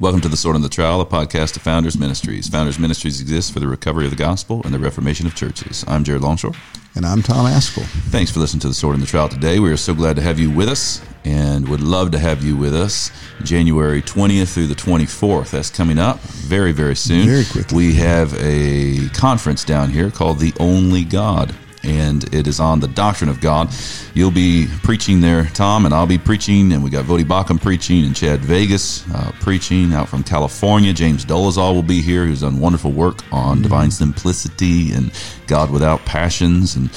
Welcome to the Sword and the Trowel, a podcast of Founders Ministries. Founders Ministries exists for the recovery of the gospel and the reformation of churches. I'm Jared Longshore. And I'm Tom Ascol. Thanks for listening to the Sword and the Trowel today. We are so glad to have you with us and would love to have you with us January 20th through the 24th. That's coming up very, very soon. Very quickly. We have a conference down here called The Only God and it is on the doctrine of God. You'll be preaching there, Tom, and I'll be preaching, and we got Voddie Baucham preaching, and Chad Vegas uh, preaching out from California. James Dolezal will be here, who's done wonderful work on mm-hmm. divine simplicity and God without passions, and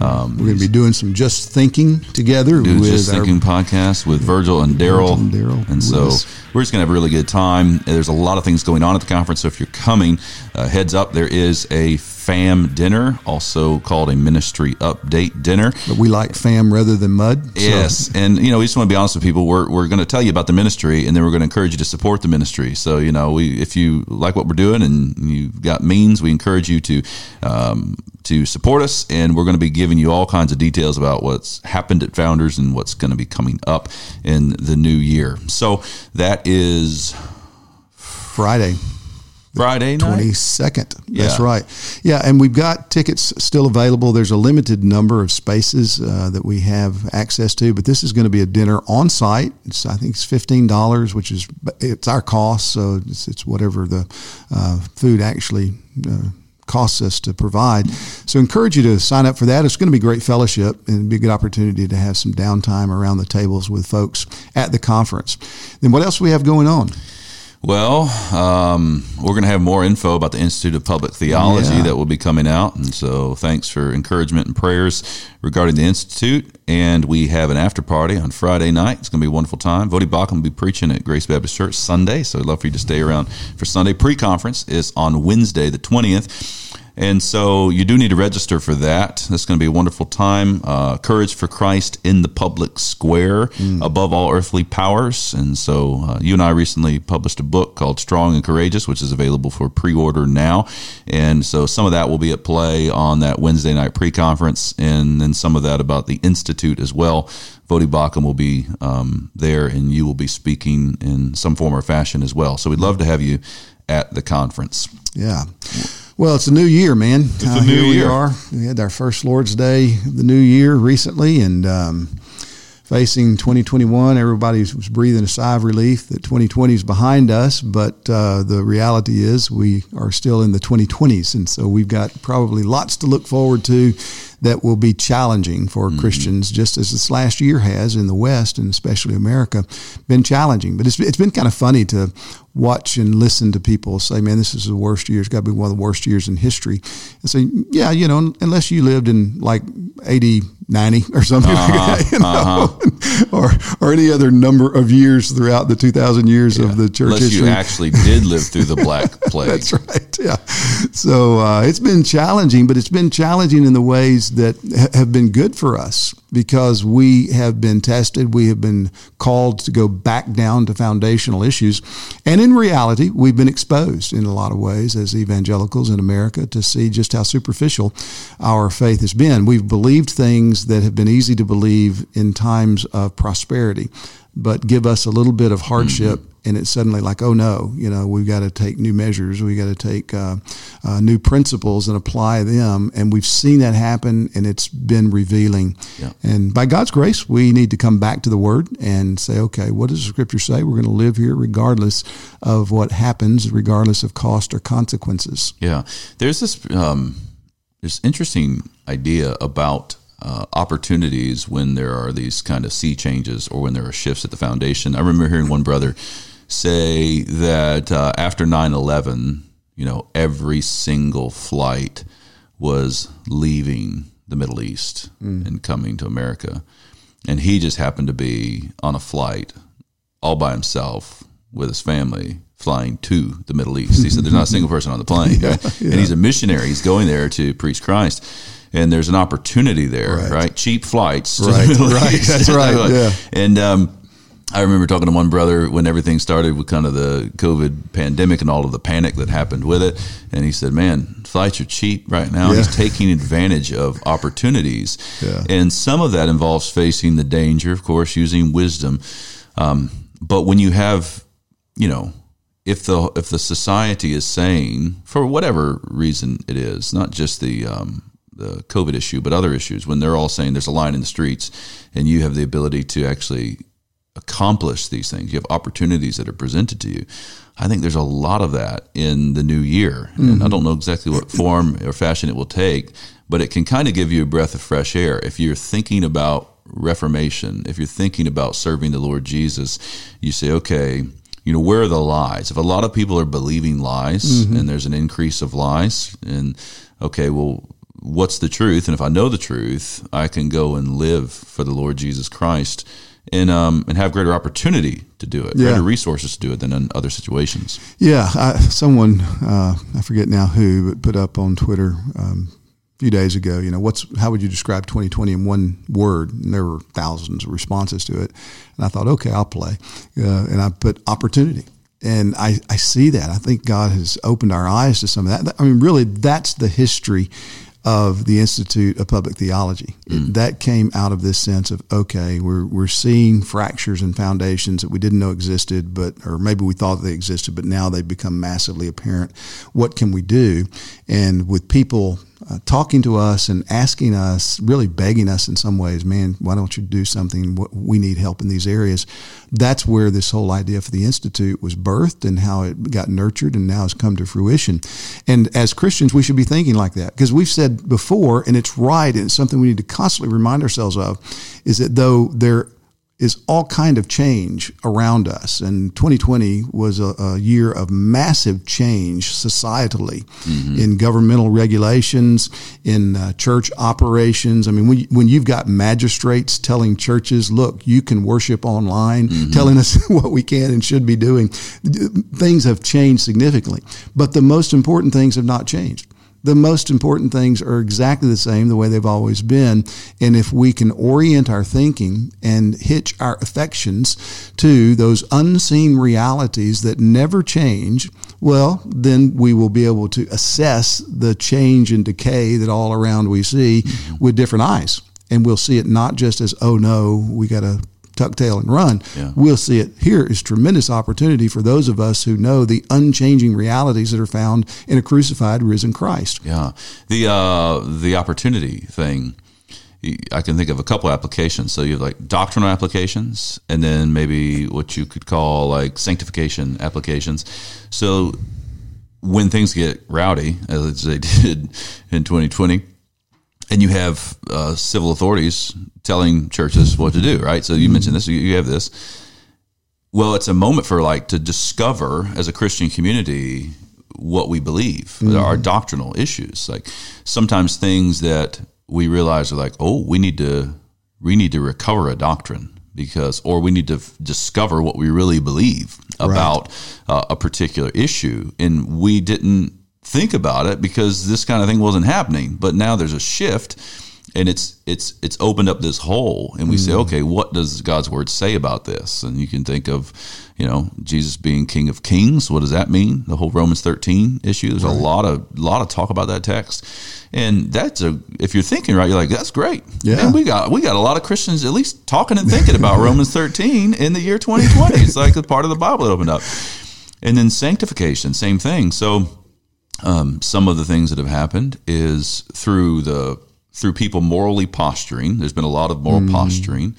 um, we're going to be doing some just thinking together with just thinking podcast with Virgil and Darrell, and so we're just going to have a really good time. There's a lot of things going on at the conference, so if you're coming, uh, heads up, there is a FAM dinner, also called a ministry update dinner. But we like FAM rather than mud. So. Yes. And, you know, we just want to be honest with people. We're, we're going to tell you about the ministry and then we're going to encourage you to support the ministry. So, you know, we, if you like what we're doing and you've got means, we encourage you to, um, to support us. And we're going to be giving you all kinds of details about what's happened at Founders and what's going to be coming up in the new year. So that is Friday. Friday night? 22nd. Yeah. That's right. Yeah, and we've got tickets still available. There's a limited number of spaces uh, that we have access to, but this is going to be a dinner on site. It's, I think it's $15, which is it's our cost, so it's, it's whatever the uh, food actually uh, costs us to provide. So encourage you to sign up for that. It's going to be great fellowship and be a good opportunity to have some downtime around the tables with folks at the conference. Then what else we have going on? Well, um, we're going to have more info about the Institute of Public Theology yeah. that will be coming out. And so thanks for encouragement and prayers regarding the Institute. And we have an after party on Friday night. It's going to be a wonderful time. Voddie Baucham will be preaching at Grace Baptist Church Sunday. So I'd love for you to stay around for Sunday. Pre conference is on Wednesday, the 20th. And so you do need to register for that. That's going to be a wonderful time. Uh, Courage for Christ in the public square, mm. above all earthly powers. And so uh, you and I recently published a book called Strong and Courageous, which is available for pre order now. And so some of that will be at play on that Wednesday night pre conference, and then some of that about the Institute as well. Voddie Baucham will be um, there, and you will be speaking in some form or fashion as well. So we'd love to have you at the conference. Yeah. Well, it's a new year, man. It's uh, a new year. we are. We had our first Lord's Day of the new year recently, and um, facing 2021, everybody was breathing a sigh of relief that 2020 is behind us. But uh, the reality is, we are still in the 2020s, and so we've got probably lots to look forward to that will be challenging for mm-hmm. Christians, just as this last year has in the West and especially America, been challenging. But it's, it's been kind of funny to watch and listen to people say, man, this is the worst year. It's got to be one of the worst years in history. And say, yeah, you know, unless you lived in like 80, 90 or something uh-huh, like that, you know, uh-huh. or, or any other number of years throughout the 2,000 years yeah. of the church unless history. you actually did live through the Black Plague. That's right, yeah. So uh, it's been challenging, but it's been challenging in the ways that have been good for us because we have been tested. We have been called to go back down to foundational issues. And in reality, we've been exposed in a lot of ways as evangelicals in America to see just how superficial our faith has been. We've believed things that have been easy to believe in times of prosperity, but give us a little bit of hardship. Mm-hmm and it's suddenly like, oh no, you know, we've got to take new measures, we got to take uh, uh, new principles and apply them, and we've seen that happen, and it's been revealing. Yeah. And by God's grace, we need to come back to the Word and say, okay, what does the Scripture say? We're going to live here regardless of what happens, regardless of cost or consequences. Yeah, there's this um, this interesting idea about uh, opportunities when there are these kind of sea changes or when there are shifts at the foundation. I remember hearing one brother say that uh, after 9-11 you know every single flight was leaving the middle east mm. and coming to america and he just happened to be on a flight all by himself with his family flying to the middle east he said there's not a single person on the plane yeah, yeah. and he's a missionary he's going there to preach christ and there's an opportunity there right, right? cheap flights right, right. that's right yeah. and um, I remember talking to one brother when everything started with kind of the COVID pandemic and all of the panic that happened with it. And he said, Man, flights are cheap right now. Yeah. He's taking advantage of opportunities. Yeah. And some of that involves facing the danger, of course, using wisdom. Um, but when you have, you know, if the if the society is saying for whatever reason it is, not just the um, the COVID issue, but other issues, when they're all saying there's a line in the streets, and you have the ability to actually accomplish these things, you have opportunities that are presented to you. I think there's a lot of that in the new year, mm-hmm. and I don't know exactly what form or fashion it will take, but it can kind of give you a breath of fresh air if you're thinking about reformation. If you're thinking about serving the Lord Jesus, you say, okay you know, where are the lies? If a lot of people are believing lies mm-hmm. and there's an increase of lies, and okay, well, what's the truth? And if I know the truth, I can go and live for the Lord Jesus Christ and um, and have greater opportunity to do it, yeah. greater resources to do it than in other situations. Yeah, I, someone uh, I forget now who, but put up on Twitter. Um, a few days ago, you know, what's how would you describe 2020 in one word? And there were thousands of responses to it, and I thought, okay, I'll play, uh, and I put opportunity, and I I see that. I think God has opened our eyes to some of that. I mean, really, that's the history of the Institute of Public Theology. Mm. That came out of this sense of okay, we're we're seeing fractures and foundations that we didn't know existed, but or maybe we thought they existed, but now they've become massively apparent. What can we do? And with people uh, talking to us and asking us, really begging us in some ways, man, why don't you do something? We need help in these areas. That's where this whole idea for the Institute was birthed and how it got nurtured and now has come to fruition. And as Christians, we should be thinking like that because we've said before, and it's right, and it's something we need to constantly remind ourselves of, is that though there is all kind of change around us. And 2020 was a, a year of massive change societally mm-hmm. in governmental regulations, in uh, church operations. I mean, when, when you've got magistrates telling churches, look, you can worship online, mm-hmm. telling us what we can and should be doing, things have changed significantly. But the most important things have not changed the most important things are exactly the same the way they've always been. And if we can orient our thinking and hitch our affections to those unseen realities that never change, well, then we will be able to assess the change and decay that all around we see mm-hmm. with different eyes. And we'll see it not just as, oh no, we got to tuck tail and run. Yeah. We'll see it here is tremendous opportunity for those of us who know the unchanging realities that are found in a crucified, risen Christ. Yeah, the uh, the opportunity thing. I can think of a couple applications. So you have like doctrinal applications, and then maybe what you could call like sanctification applications. So when things get rowdy, as they did in 2020 and you have uh, civil authorities telling churches what to do, right? So you mentioned this, you have this. Well, it's a moment for like to discover as a Christian community what we believe, mm-hmm. our doctrinal issues. Like sometimes things that we realize are like, oh, we need to we need to recover a doctrine because, or we need to f- discover what we really believe about right. uh, a particular issue, and we didn't think about it because this kind of thing wasn't happening. But now there's a shift and it's it's it's opened up this hole and we mm. say okay what does god's word say about this? And you can think of you know jesus being king of kings. What does that mean? The whole romans 13 issue. There's right. a lot of lot of talk about that text. And that's a if you're thinking right you're like that's great. Yeah. Man, we got we got a lot of christians at least talking and thinking about romans 13 in the year 2020 it's like a part of the bible that opened up. And then sanctification same thing. So um, some of the things that have happened is through the through people morally posturing. There's been a lot of moral mm. posturing.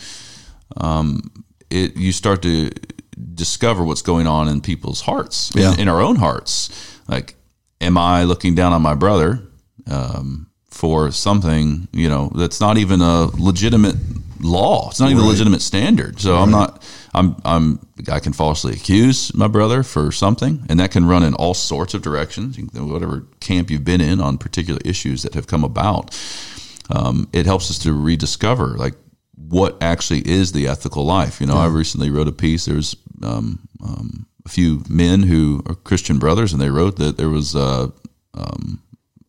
Um, it you start to discover what's going on in people's hearts, yeah. in, in, our own hearts. Like, am I looking down on my brother um, for something you know that's not even a legitimate law? It's not even a legitimate standard. So right. I'm not I'm I'm I can falsely accuse my brother for something, and that can run in all sorts of directions. Whatever camp you've been in on particular issues that have come about, um, it helps us to rediscover like what actually is the ethical life. You know, yeah. I recently wrote a piece. There's um, um, a few men who are Christian brothers, and they wrote that there was uh, um,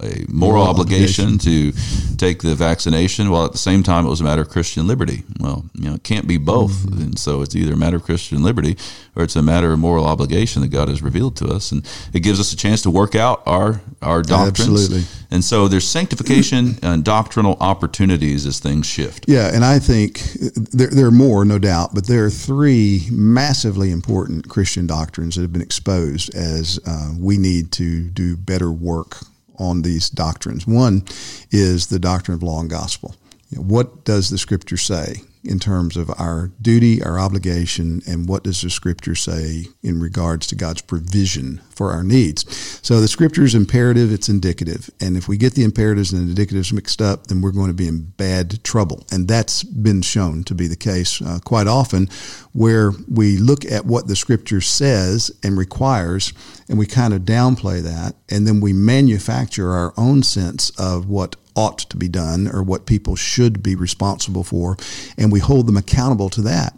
a moral, moral obligation, obligation, to take the vaccination, while at the same time it was a matter of Christian liberty. Well, you know, it can't be both, mm-hmm. and so it's either a matter of Christian liberty or it's a matter of moral obligation that God has revealed to us, and it gives us a chance to work out our our doctrines. Absolutely. And so there's sanctification and doctrinal opportunities as things shift. Yeah, and I think there, there are more, no doubt, but there are three massively important Christian doctrines that have been exposed as uh, we need to do better work on these doctrines. One is the doctrine of law and gospel. You know, what does the scripture say? in terms of our duty, our obligation, and what does the scripture say in regards to God's provision for our needs. So the scripture is imperative, it's indicative. And if we get the imperatives and the indicatives mixed up, then we're going to be in bad trouble. And that's been shown to be the case uh, quite often, where we look at what the scripture says and requires, and we kind of downplay that, and then we manufacture our own sense of what ought to be done or what people should be responsible for, and we hold them accountable to that.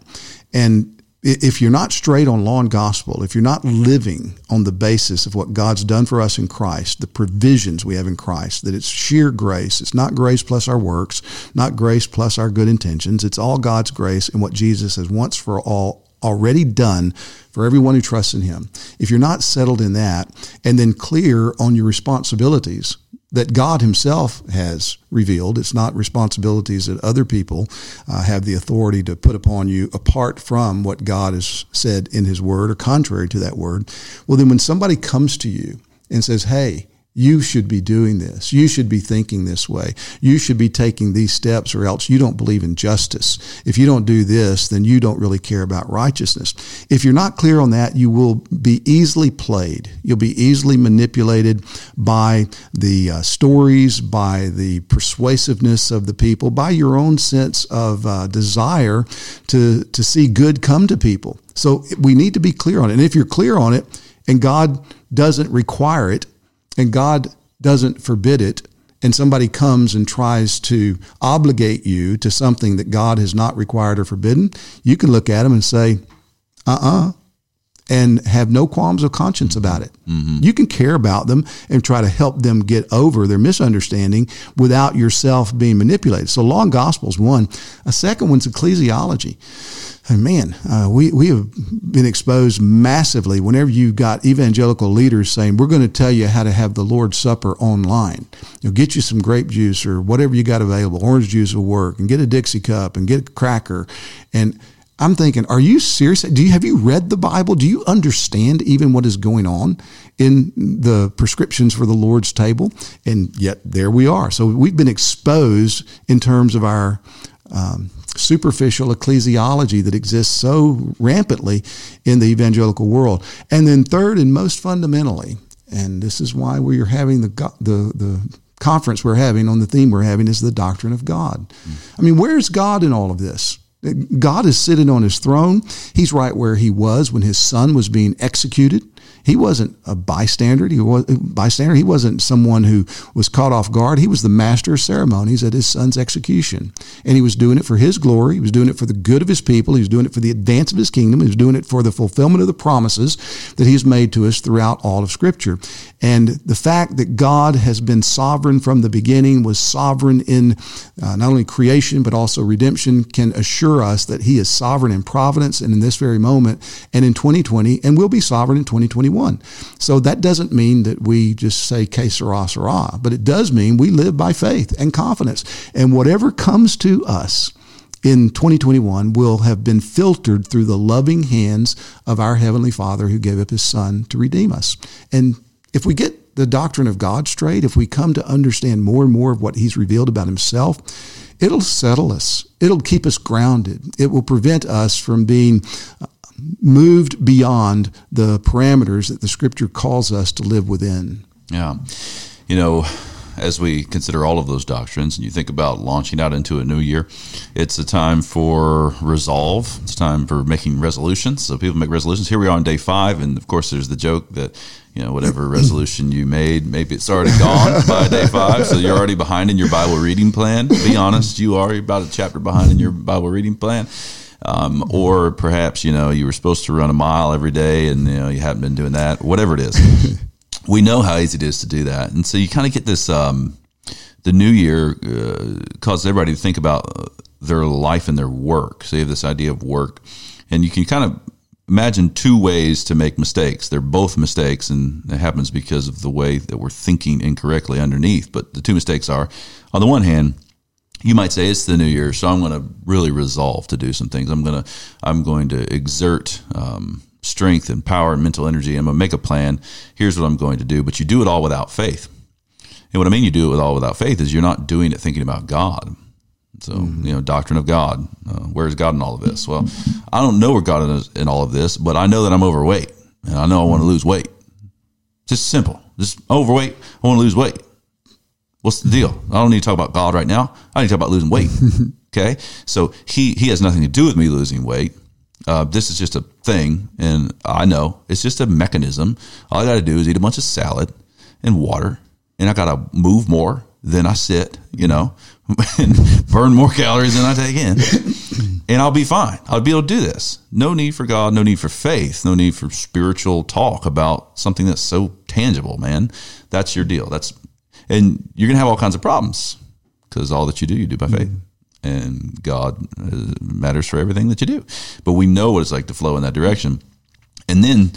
And if you're not straight on law and gospel, if you're not living on the basis of what God's done for us in Christ, the provisions we have in Christ, that it's sheer grace, it's not grace plus our works, not grace plus our good intentions, it's all God's grace and what Jesus has once for all already done for everyone who trusts in him. If you're not settled in that and then clear on your responsibilities, that God Himself has revealed. It's not responsibilities that other people uh, have the authority to put upon you apart from what God has said in His Word or contrary to that Word. Well, then when somebody comes to you and says, Hey, you should be doing this. You should be thinking this way. You should be taking these steps, or else you don't believe in justice. If you don't do this, then you don't really care about righteousness. If you're not clear on that, you will be easily played. You'll be easily manipulated by the uh, stories, by the persuasiveness of the people, by your own sense of uh, desire to, to see good come to people. So we need to be clear on it. And if you're clear on it, and God doesn't require it, and God doesn't forbid it, and somebody comes and tries to obligate you to something that God has not required or forbidden, you can look at them and say, uh uh-uh, uh and have no qualms of conscience about it. Mm-hmm. You can care about them and try to help them get over their misunderstanding without yourself being manipulated. So, law and gospel is one. A second one's ecclesiology. And man, uh, we, we have been exposed massively whenever you've got evangelical leaders saying, we're going to tell you how to have the Lord's Supper online. You'll get you some grape juice or whatever you got available. Orange juice will work and get a Dixie cup and get a cracker. And I'm thinking, are you serious? Do you have you read the Bible? Do you understand even what is going on in the prescriptions for the Lord's table? And yet there we are. So we've been exposed in terms of our um, superficial ecclesiology that exists so rampantly in the evangelical world. And then third and most fundamentally, and this is why we are having the the the conference we're having on the theme we're having is the doctrine of God. I mean, where's God in all of this? God is sitting on his throne. He's right where he was when his son was being executed. He wasn't a bystander. He was bystander. He wasn't someone who was caught off guard. He was the master of ceremonies at his son's execution, and he was doing it for his glory. He was doing it for the good of his people. He was doing it for the advance of his kingdom. He was doing it for the fulfillment of the promises that he has made to us throughout all of Scripture. And the fact that God has been sovereign from the beginning, was sovereign in uh, not only creation but also redemption, can assure us that He is sovereign in providence and in this very moment and in 2020, and will be sovereign in 2021. 21. So that doesn't mean that we just say que sera, sera, but it does mean we live by faith and confidence. And whatever comes to us, in 2021 will have been filtered through the loving hands of our Heavenly Father who gave up His Son to redeem us. And if we get the doctrine of God straight, if we come to understand more and more of what He's revealed about Himself, it'll settle us. It'll keep us grounded. It will prevent us from being moved beyond the parameters that the scripture calls us to live within. Yeah. You know, as we consider all of those doctrines and you think about launching out into a new year, it's a time for resolve. It's time for making resolutions. So people make resolutions. Here we are on day five, and of course, there's the joke that you know whatever resolution you made, maybe it's already gone by day five. So you're already behind in your Bible reading plan. Be honest, you are. You're about a chapter behind in your Bible reading plan. Um, or perhaps you know you were supposed to run a mile every day and you know you haven't been doing that. Whatever it is. we know how easy it is to do that, and so you kind of get this. Um, the new year uh, causes everybody to think about uh, their life and their work. So you have this idea of work, and you can kind of imagine two ways to make mistakes. They're both mistakes, and it happens because of the way that we're thinking incorrectly underneath. But the two mistakes are, on the one hand, you might say it's the new year, so I'm going to really resolve to do some things. I'm going to I'm going to exert um, strength and power and mental energy. I'm going to make a plan. Here's what I'm going to do. But you do it all without faith. And what I mean you do it with all without faith is you're not doing it thinking about God. So, mm-hmm. you know, doctrine of God. Uh, where's God in all of this? Well, I don't know where God is in all of this, but I know that I'm overweight and I know I want to lose weight. Just simple. Just overweight. I want to lose weight. What's the deal? I don't need to talk about God right now. I need to talk about losing weight. okay. So he, he has nothing to do with me losing weight. Uh, this is just a thing. And I know it's just a mechanism. All I got to do is eat a bunch of salad and water and I got to move more than I sit, you know, and burn more calories than I take in, and I'll be fine. I'll be able to do this. No need for God, no need for faith, no need for spiritual talk about something that's so tangible, man. That's your deal. That's and you're gonna have all kinds of problems because all that you do, you do by faith. And God uh, matters for everything that you do. But we know what it's like to flow in that direction. And then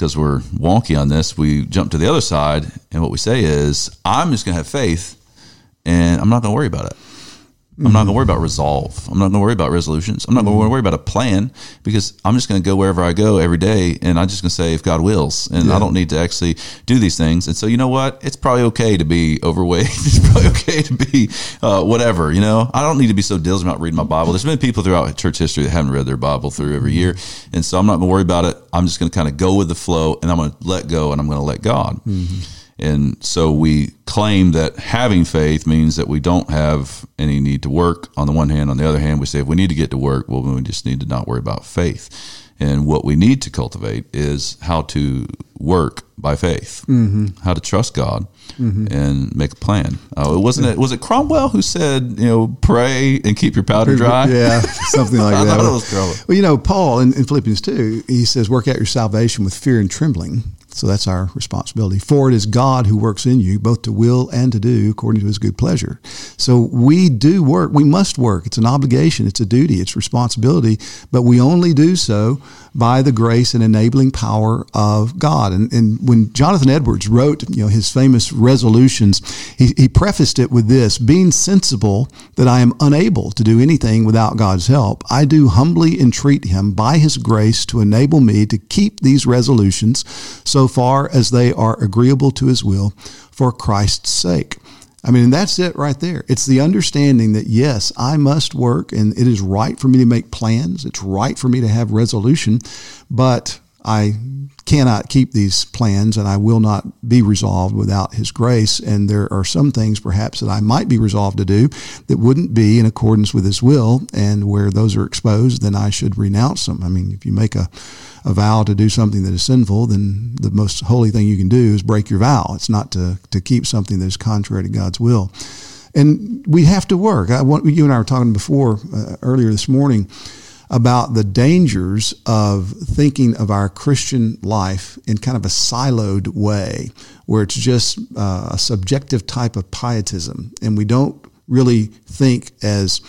because we're wonky on this, we jump to the other side, and what we say is, I'm just going to have faith, and I'm not going to worry about it. I'm not going to worry about resolve. I'm not going to worry about resolutions. I'm not going to worry about a plan because I'm just going to go wherever I go every day, and I'm just going to say if God wills, and yeah. I don't need to actually do these things. And so, you know what? It's probably okay to be overweight. it's probably okay to be uh, whatever. You know, I don't need to be so diligent about reading my Bible. There's been people throughout church history that haven't read their Bible through every year, and so I'm not going to worry about it. I'm just going to kind of go with the flow, and I'm going to let go, and I'm going to let God. Mm-hmm. And so we claim that having faith means that we don't have any need to work on the one hand. On the other hand, we say if we need to get to work, well, we just need to not worry about faith. And what we need to cultivate is how to work by faith, mm-hmm. how to trust God mm-hmm. and make a plan. Uh, it wasn't it was it Cromwell who said, you know, pray and keep your powder dry. Yeah, something like that. Well, you know, Paul in, in Philippians two, he says, "Work out your salvation with fear and trembling." So that's our responsibility. For it is God who works in you, both to will and to do according to his good pleasure. So we do work. We must work. It's an obligation. It's a duty. It's responsibility. But we only do so by the grace and enabling power of God. And, and when Jonathan Edwards wrote, you know, his famous resolutions, he, he prefaced it with this, being sensible that I am unable to do anything without God's help, I do humbly entreat him by his grace to enable me to keep these resolutions so far as they are agreeable to his will for Christ's sake. I mean, that's it right there. It's the understanding that, yes, I must work and it is right for me to make plans. It's right for me to have resolution, but I cannot keep these plans and I will not be resolved without His grace. And there are some things perhaps that I might be resolved to do that wouldn't be in accordance with His will. And where those are exposed, then I should renounce them. I mean, if you make a a vow to do something that is sinful, then the most holy thing you can do is break your vow. It's not to, to keep something that is contrary to God's will. And we have to work. I want, you and I were talking before, uh, earlier this morning, about the dangers of thinking of our Christian life in kind of a siloed way, where it's just uh, a subjective type of pietism, and we don't really think as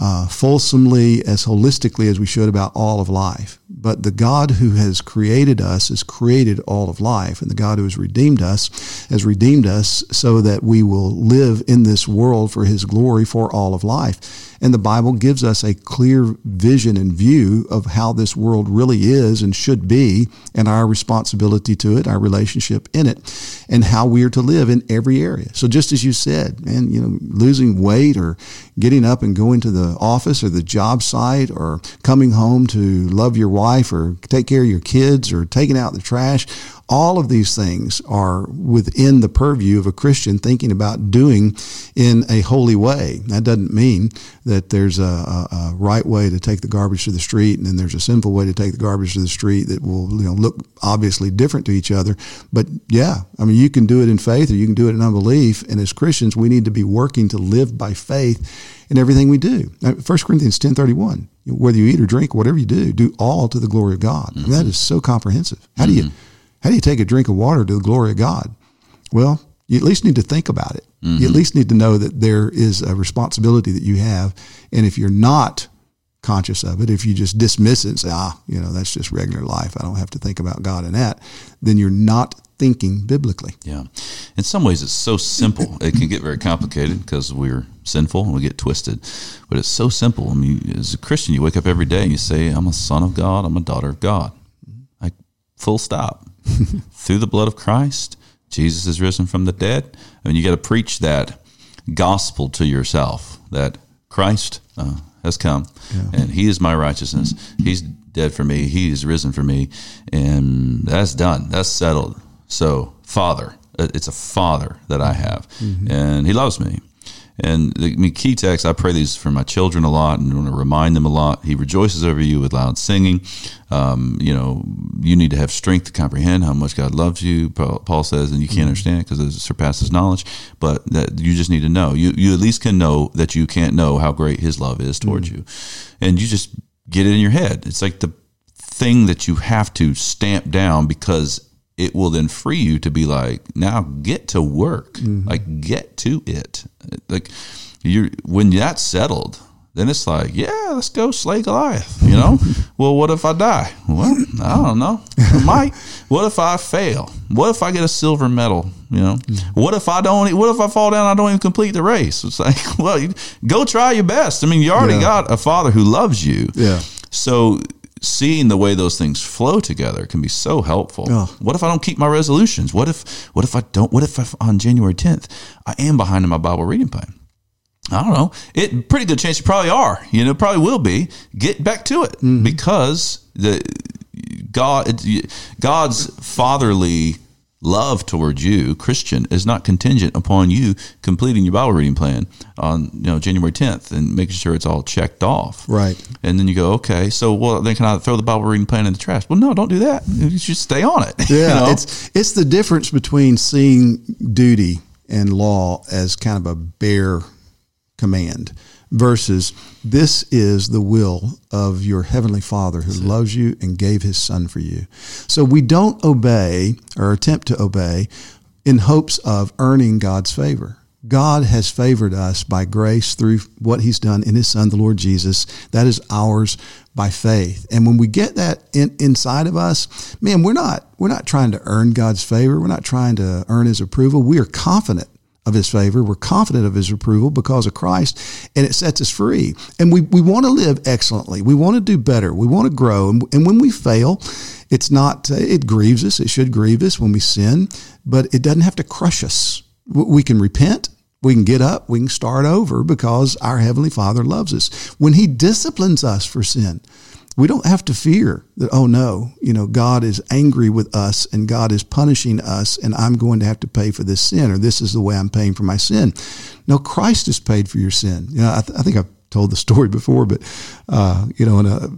uh, fulsomely, as holistically as we should about all of life. But the God who has created us has created all of life, and the God who has redeemed us has redeemed us so that we will live in this world for His glory for all of life. And the Bible gives us a clear vision and view of how this world really is and should be, and our responsibility to it, our relationship in it, and how we are to live in every area. So just as you said, man, you know, losing weight or getting up and going to the office or the job site or coming home to love your wife or take care of your kids or taking out the trash all of these things are within the purview of a Christian thinking about doing in a holy way. That doesn't mean that there's a, a, a, right way to take the garbage to the street and then there's a sinful way to take the garbage to the street that will you know, look obviously different to each other. But yeah, I mean, you can do it in faith or you can do it in unbelief. And as Christians, we need to be working to live by faith in everything we do. 1 Corinthians 10.31, whether you eat or drink, whatever you do, do all to the glory of God. Mm-hmm. That is so comprehensive. How mm-hmm. do you How do you take a drink of water to the glory of God? Well, you at least need to think about it. Mm-hmm. You at least need to know that there is a responsibility that you have. And if you're not conscious of it, if you just dismiss it and say, ah, you know, that's just regular life, I don't have to think about God in that, then you're not thinking biblically. Yeah. In some ways, it's so simple. it can get very complicated because we're sinful and we get twisted. But it's so simple. I mean, as a Christian, you wake up every day and you say, I'm a son of God, I'm a daughter of God. Like, full stop. Through the blood of Christ, Jesus is risen from the dead. I mean, you got to preach that gospel to yourself that Christ uh, has come yeah. and he is my righteousness. He's dead for me. He is risen for me. And that's done. That's settled. So, Father, it's a Father that I have, mm-hmm. and He loves me. And the I mean, key text, I pray these for my children a lot and want to remind them a lot. He rejoices over you with loud singing. Um, you know, you need to have strength to comprehend how much God loves you, Paul says, and you can't mm-hmm. understand it because it surpasses knowledge. But that you just need to know. You, you at least can know that you can't know how great His love is towards mm-hmm. you. And you just get it in your head. It's like the thing that you have to stamp down because it will then free you to be like, now get to work, mm-hmm. like get to it. Like you, when that's settled, then it's like, yeah, let's go slay Goliath. You know, well, what if I die? Well, I don't know. I might. What if I fail? What if I get a silver medal? You know, mm-hmm. what if I don't? What if I fall down? I don't even complete the race. It's like, well, you, go try your best. I mean, you already yeah. got a father who loves you. Yeah. So seeing the way those things flow together can be so helpful. Oh. What if I don't keep my resolutions? What if what if I don't what if I, on January 10th I am behind in my Bible reading plan? I don't know. It pretty good chance you probably are. You know, probably will be. Get back to it mm-hmm. because the God God's fatherly love towards you, Christian, is not contingent upon you completing your Bible reading plan on you know January 10th and making sure it's all checked off. Right. And then you go, okay, so well then can I throw the Bible reading plan in the trash? Well, no, don't do that. You should stay on it. Yeah, you know? it's it's the difference between seeing duty and law as kind of a bare command versus this is the will of your heavenly Father who loves you and gave his Son for you. So we don't obey or attempt to obey in hopes of earning God's favor. God has favored us by grace through what he's done in his son, the Lord Jesus. That is ours by faith. And when we get that in, inside of us, man, we're not, we're not trying to earn God's favor. We're not trying to earn his approval. We are confident of his favor. We're confident of his approval because of Christ, and it sets us free. And we, we want to live excellently. We want to do better. We want to grow. And, and when we fail, it's not, uh, it grieves us. It should grieve us when we sin, but it doesn't have to crush us. We can repent. We can get up. We can start over because our Heavenly Father loves us. When He disciplines us for sin, we don't have to fear that, oh no, you know, God is angry with us and God is punishing us and I'm going to have to pay for this sin or this is the way I'm paying for my sin. No, Christ has paid for your sin. You know, I, th- I think I've told the story before, but, uh, you know, in a,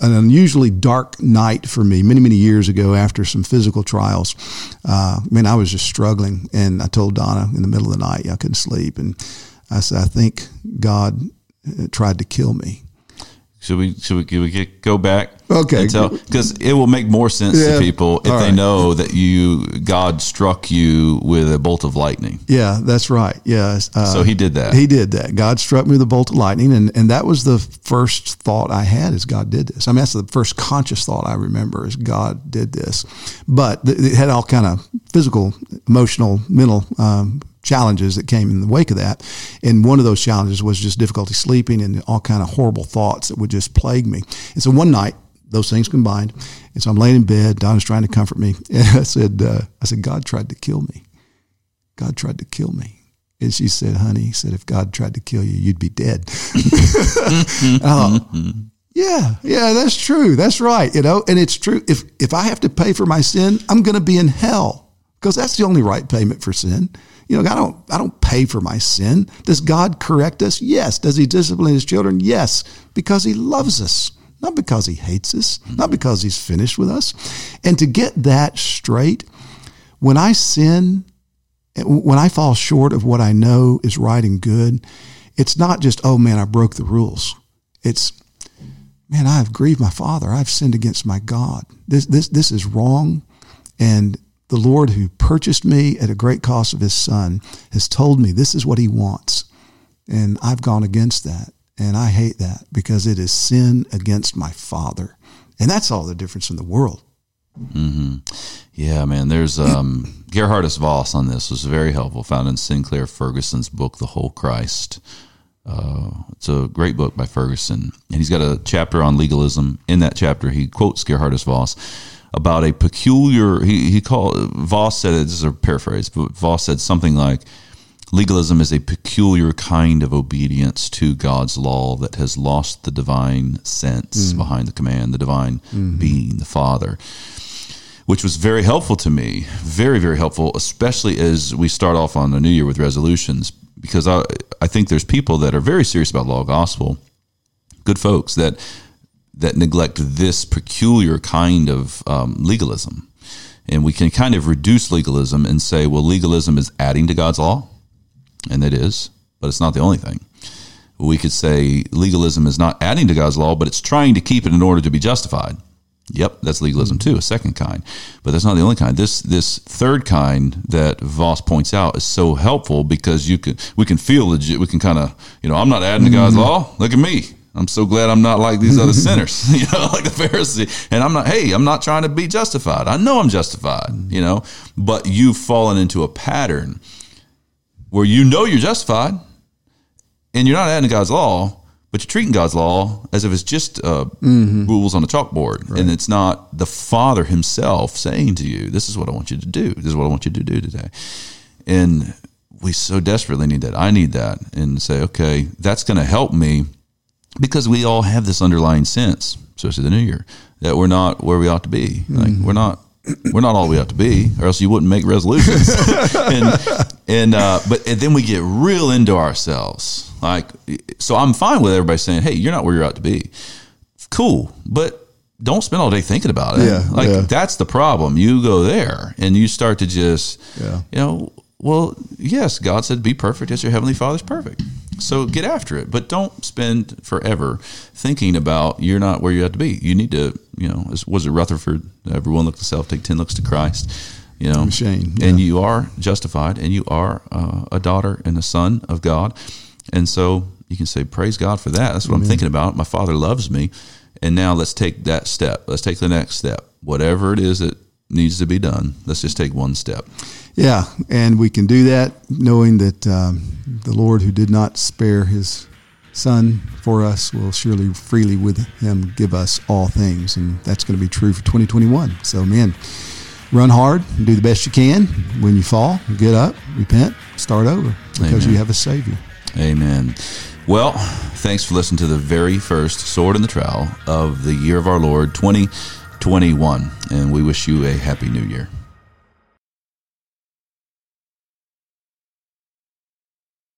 an unusually dark night for me many, many years ago after some physical trials. Uh, I mean, I was just struggling, and I told Donna in the middle of the night I couldn't sleep, and I said, I think God uh, tried to kill me. Should we should we, should we get, go back? Okay, because it will make more sense yeah. to people if All they right. know that you God struck you with a bolt of lightning. Yeah, that's right. Yes. Uh, so he did that. He did that. God struck me with a bolt of lightning, and and that was the first thought I had is God did this. I mean, that's the first conscious thought I remember is God did this, but it had all kind of physical, emotional, mental. Um, challenges that came in the wake of that. And one of those challenges was just difficulty sleeping and all kind of horrible thoughts that would just plague me. And so one night, those things combined, and so I'm laying in bed. Donna's trying to comfort me, and I said, uh, "I said God tried to kill me. God tried to kill me." And she said, "Honey," said, "if God tried to kill you, you'd be dead." yeah, yeah, that's true. That's right. You know, and it's true. If if I have to pay for my sin, I'm going to be in hell because that's the only right payment for sin. You know, I don't, I don't pay for my sin. Does God correct us? Yes. Does he discipline his children? Yes. Because he loves us, not because he hates us, not because he's finished with us. And to get that straight, when I sin, when I fall short of what I know is right and good, it's not just, oh man, I broke the rules. It's, man, I have grieved my father. I've sinned against my God. This, this, this is wrong. And the Lord who purchased me at a great cost of his son has told me this is what he wants. And I've gone against that. And I hate that because it is sin against my father. And that's all the difference in the world. Mm-hmm. Yeah, man. There's um, Geerhardus Vos on this was very helpful. Found in Sinclair Ferguson's book, The Whole Christ. Uh, it's a great book by Ferguson, and he's got a chapter on legalism. In that chapter, he quotes Geerhardus Vos about a peculiar. He he called Vos said it. This is a paraphrase, but Vos said something like, "Legalism is a peculiar kind of obedience to God's law that has lost the divine sense mm. behind the command, the divine mm-hmm. being, the Father." Which was very helpful to me, very, very helpful, especially as we start off on the new year with resolutions because I I think there's people that are very serious about law gospel, good folks that that neglect this peculiar kind of um, legalism, and we can kind of reduce legalism and say, well, legalism is adding to God's law, and it is, but it's not the only thing. We could say legalism is not adding to God's law, but it's trying to keep it in order to be justified. Yep, that's legalism too, a second kind. But that's not the only kind. This this third kind that Vos points out is so helpful because you can we can feel legit. We can kind of you know I'm not adding to God's mm-hmm. law. Look at me. I'm so glad I'm not like these other sinners, you know, like the Pharisee. And I'm not. Hey, I'm not trying to be justified. I know I'm justified, you know. But you've fallen into a pattern where you know you're justified, and you're not adding to God's law but you're treating God's law as if it's just uh, mm-hmm. rules on a chalkboard, right. and it's not the Father Himself saying to you, "This is what I want you to do. This is what I want you to do today." And we so desperately need that. I need that, and say, "Okay, that's going to help me," because we all have this underlying sense, especially the New Year, that we're not where we ought to be. Mm-hmm. Like we're not we're not all we ought to be, or else you wouldn't make resolutions. and and uh, but and then we get real into ourselves. Like, so I'm fine with everybody saying, "Hey, you're not where you're out to be." Cool, but don't spend all day thinking about it. Yeah, like yeah. that's the problem. You go there and you start to just, yeah. you know, well, yes, God said, "Be perfect as your heavenly Father's perfect." So get after it, but don't spend forever thinking about you're not where you have to be. You need to, you know, was it Rutherford? Everyone look to self, take ten looks to Christ. You know, Shane, yeah. and you are justified, and you are uh, a daughter and a son of God, and so you can say, "Praise God for that." That's what Amen. I'm thinking about. My Father loves me, and now let's take that step. Let's take the next step. Whatever it is that needs to be done, let's just take one step. Yeah, and we can do that knowing that um, the Lord, who did not spare His Son for us, will surely freely with Him give us all things, and that's going to be true for 2021. So, man, run hard, do the best you can. When you fall, get up, repent, start over because Amen. you have a Savior. Amen. Well, thanks for listening to the very first Sword and the Trowel of the year of our Lord 2021, and we wish you a happy new year.